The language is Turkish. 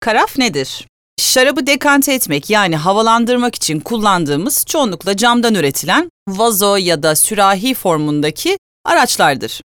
Karaf nedir? Şarabı dekante etmek yani havalandırmak için kullandığımız çoğunlukla camdan üretilen vazo ya da sürahi formundaki araçlardır.